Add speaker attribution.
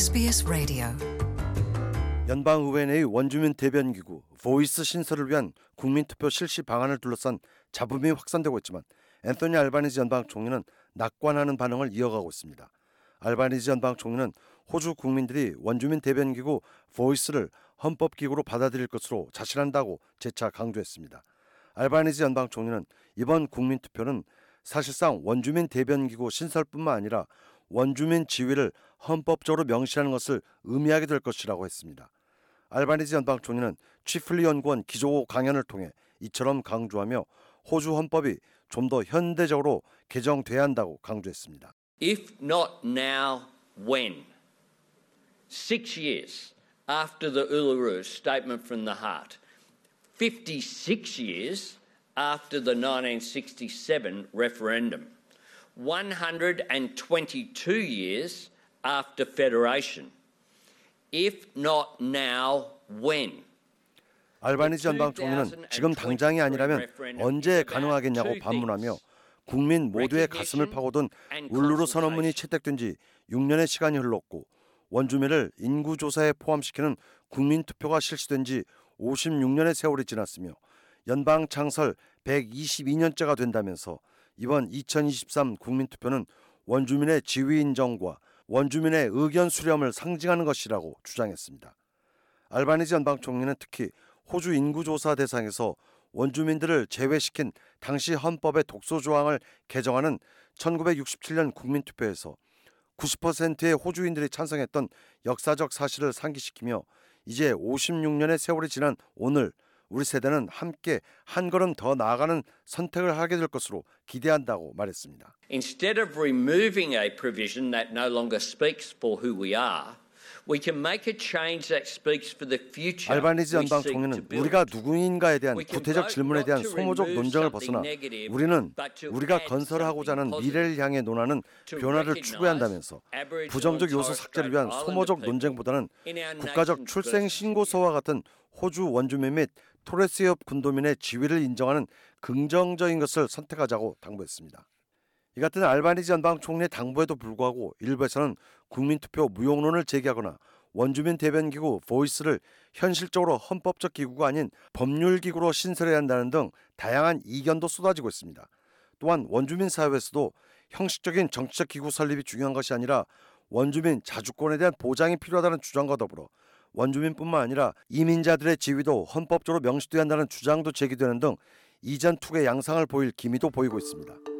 Speaker 1: SBS Radio.
Speaker 2: 연방 의회 내의 원주민 대변 기구 보이스 신설을 위한 국민 투표 실시 방안을 둘러싼 잡음이 확산되고 있지만 앤토니 알바니지 연방 총리는 낙관하는 반응을 이어가고 있습니다. 알바니지 연방 총리는 호주 국민들이 원주민 대변 기구 보이스를 헌법 기구로 받아들일 것으로 자신한다고 재차 강조했습니다. 알바니지 연방 총리는 이번 국민 투표는 사실상 원주민 대변기구 신설뿐만 아니라 원주민 지위를 헌법적으로 명시하는 것을 의미하게 될 것이라고 했습니다. 알바니지 연방 총리는 취플리 연구원 기조 강연을 통해 이처럼 강조하며 호주 헌법이 좀 더 현대적으로 개정돼야 한다고 강조했습니다.
Speaker 3: If not now, when? Six years after the Uluru Statement from the Heart, 56 years after the 1967 referendum, 122 years after Federation. If not now, when?
Speaker 2: 알바니지 연방 총리는 지금 당장이 아니라면 언제 가능하겠냐고 반문하며 국민 모두의 가슴을 파고든 울루루 선언문이 채택된 지 6년의 시간이 흘렀고 원주민을 인구 조사에 포함시키는 국민 투표가 실시된 지 56년의 세월이 지났으며 연방 창설 122년째가 된다면서 이번 2023 국민투표는 원주민의 지위 인정과 원주민의 의견 수렴을 상징하는 것이라고 주장했습니다. 알바니지 연방 총리는 특히 호주 인구조사 대상에서 원주민들을 제외시킨 당시 헌법의 독소 조항을 개정하는 1967년 국민투표에서 90%의 호주인들이 찬성했던 역사적 사실을 상기시키며 이제 56년의 세월이 지난 오늘 우리 세대는 함께 한 걸음 더 나아가는 선택을 하게 될 것으로 기대한다고 말했습니다.
Speaker 3: Instead of removing a provision that no longer speaks for who we are, we can make a change that speaks for the future.
Speaker 2: 알바니지 연방 총리는. 우리가 누구인가에 대한 구태적 질문에 대한 소모적 논쟁을 벗어나
Speaker 3: negative,
Speaker 2: 우리는
Speaker 3: but to
Speaker 2: 우리가 건설하고자 하는 미래를 향해 논하는 변화를 추구한다면서 부정적 요소 삭제를 위한 소모적 논쟁보다는 국가적 출생 신고서와 같은 호주 원주민 및 토레스협 군도민의 지위를 인정하는 긍정적인 것을 선택하자고 당부했습니다. 이 같은 알바니지 연방 총리의 당부에도 불구하고 일부에서는 국민투표 무용론을 제기하거나 원주민 대변기구 보이스를 현실적으로 헌법적 기구가 아닌 법률기구로 신설해야 한다는 등 다양한 이견도 쏟아지고 있습니다. 또한 원주민 사회에서도 형식적인 정치적 기구 설립이 중요한 것이 아니라 원주민 자주권에 대한 보장이 필요하다는 주장과 더불어 원주민뿐만 아니라 이민자들의 지위도 헌법적으로 명시돼야 한다는 주장도 제기되는 등 이전 투의 양상을 보일 기미도 보이고 있습니다.